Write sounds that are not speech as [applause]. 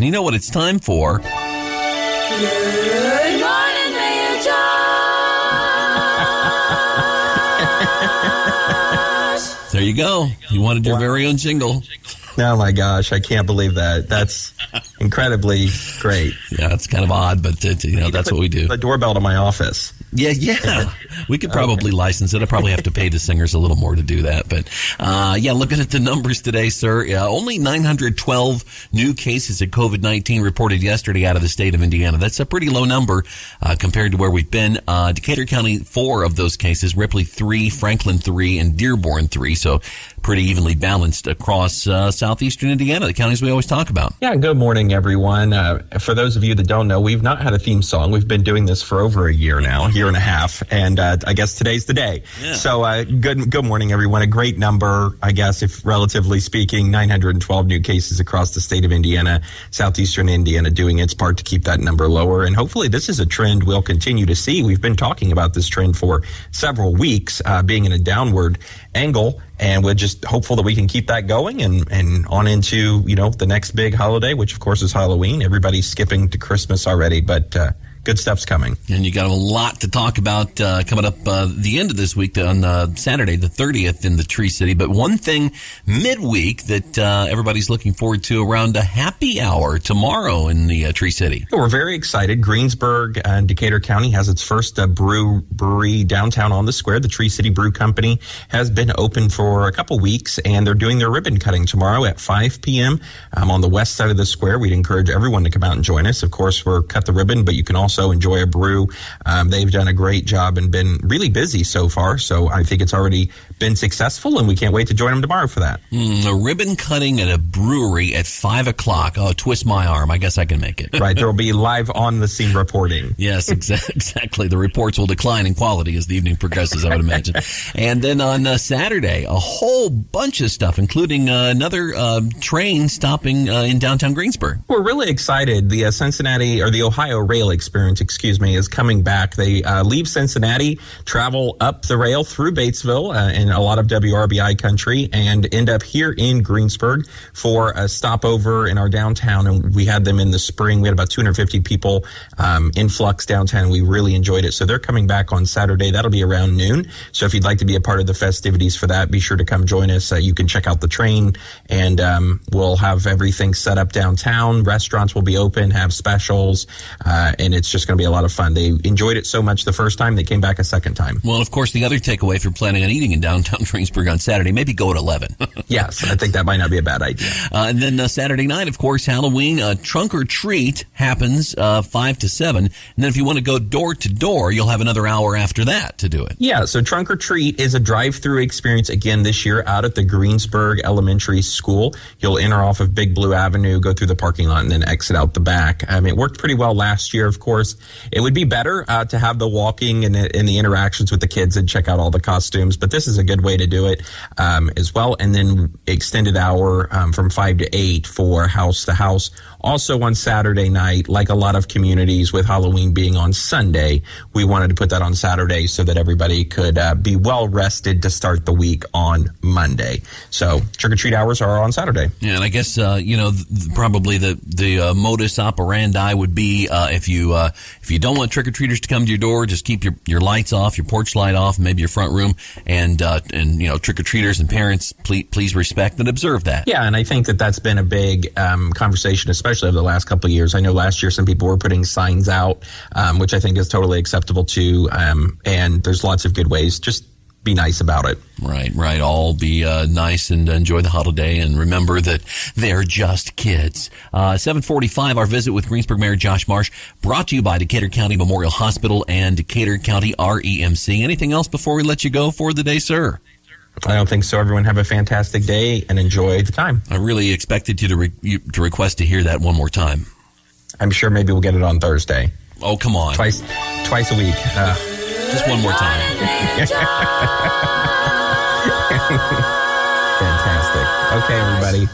You know what it's time for? Good morning, Mayor Josh. [laughs] There you go. You wanted your very own jingle. Oh my gosh, I can't believe that. That's incredibly great. Yeah, it's kind of odd, but uh, you know that's what we do. The doorbell to my office. Yeah, yeah. We could probably license it. I probably have to pay the singers a little more to do that. But uh, yeah, looking at the numbers today, sir, yeah, only 912 new cases of COVID 19 reported yesterday out of the state of Indiana. That's a pretty low number uh, compared to where we've been. Uh, Decatur County, four of those cases, Ripley, three, Franklin, three, and Dearborn, three. So pretty evenly balanced across uh, southeastern Indiana, the counties we always talk about. Yeah, good morning, everyone. Uh, for those of you that don't know, we've not had a theme song. We've been doing this for over a year now, year and a half, and uh, I guess today's the day. Yeah. So, uh, good good morning, everyone. A great number, I guess, if relatively speaking, 912 new cases across the state of Indiana, southeastern Indiana, doing its part to keep that number lower, and hopefully, this is a trend we'll continue to see. We've been talking about this trend for several weeks, uh, being in a downward angle and we're just hopeful that we can keep that going and, and on into you know the next big holiday which of course is halloween. Everybody's skipping to christmas already but uh, good stuff's coming. And you got a lot to talk about uh, coming up uh, the end of this week on uh, Saturday, the 30th in the Tree City. But one thing midweek that uh, everybody's looking forward to around a happy hour tomorrow in the uh, Tree City. we're very excited. Greensburg and decatur county has its first uh, brew brewery downtown on the square. The tree city brew company has been open for a couple weeks and they're doing their ribbon cutting tomorrow at 5 p.m um, on the west side of the square. We'd encourage everyone to come out and join us. Of course we're cut the ribbon but you can also enjoy a brew. Um, they've done a great job and been really busy so far so i think it's already been successful and we can't wait to join them tomorrow for that Mm, a ribbon cutting at a brewery at 5 o'clock. Oh, twist my arm. I guess I can make it. right there will be [laughs] live on the scene reporting Yes, [laughs] exa- exactly. The reports will decline in quality as the evening progresses, I would imagine. [laughs] And then on uh, Saturday, a whole bunch of stuff, including uh, another uh, train stopping uh, in downtown Greensburg. We're really excited. The uh, Cincinnati or the Ohio Rail Experience, excuse me, is coming back. They uh, leave Cincinnati, travel up the rail through Batesville uh, a lot of WRBI country, and end up here in Greensburg for a stopover in our downtown. And we had them in the spring. We had about 250 people um, influx downtown. We really enjoyed it. So they're coming back on Saturday. That'll be around noon. So if you'd like to be a part of the festivities for that, be sure to come join us. Uh, you can check out the train, and um, we'll have everything set up downtown. Restaurants will be open, have specials, uh, and it's just going to be a lot of fun. They enjoyed it so much the first time, they came back a second time. Well, of course, the other takeaway you're planning on eating in downtown [laughs] Greensburg on Saturday, maybe go at 11. uh, [laughs] Yes, I think that might not be a bad idea. and then uh, Saturday night, of course, Halloween, uh, trunk or treat happens uh, 5 to 7. And then if you want to go door to door, you'll have another hour after that to do it. Yeah, so Trunk or Treat is a drive-through experience again this year out at the Greensburg Elementary School. You'll enter off of Big Blue Avenue, go through the parking lot, and then exit out the back. I mean, it worked pretty well last year, of course. It would be better uh, to have the walking and, and the interactions with the kids and check out all the costumes, but this is a good way to do it um, as well. And then extended hour um, from five to eight for house to house. Also on Saturday night, like a lot of communities with Halloween being on Sunday, we wanted to put that on Saturday so that everybody could uh, be well rested to start the week on Monday. So trick or treat hours are on Saturday. Yeah, and I guess uh, you know th- probably the the uh, modus operandi would be uh, if you uh, if you don't want trick or treaters to come to your door, just keep your, your lights off, your porch light off, maybe your front room, and uh, and you know trick or treaters and parents please please respect and observe that. Yeah, and I think that that's been a big um, conversation, especially over the last couple of years. I know last year some people were putting signs out, um, which I think is totally acceptable too. Um, and there's lots of good ways. Just be nice about it. Right, right. All be uh, nice and enjoy the holiday, and remember that they're just kids. Uh, Seven forty-five. Our visit with Greensburg Mayor Josh Marsh, brought to you by Decatur County Memorial Hospital and Decatur County REMC. Anything else before we let you go for the day, sir? I don't think so. Everyone have a fantastic day and enjoy the time. I really expected you to re- to request to hear that one more time. I'm sure maybe we'll get it on Thursday. Oh, come on, Twice, twice a week. Uh, just one more time. [laughs] Fantastic. Okay, everybody.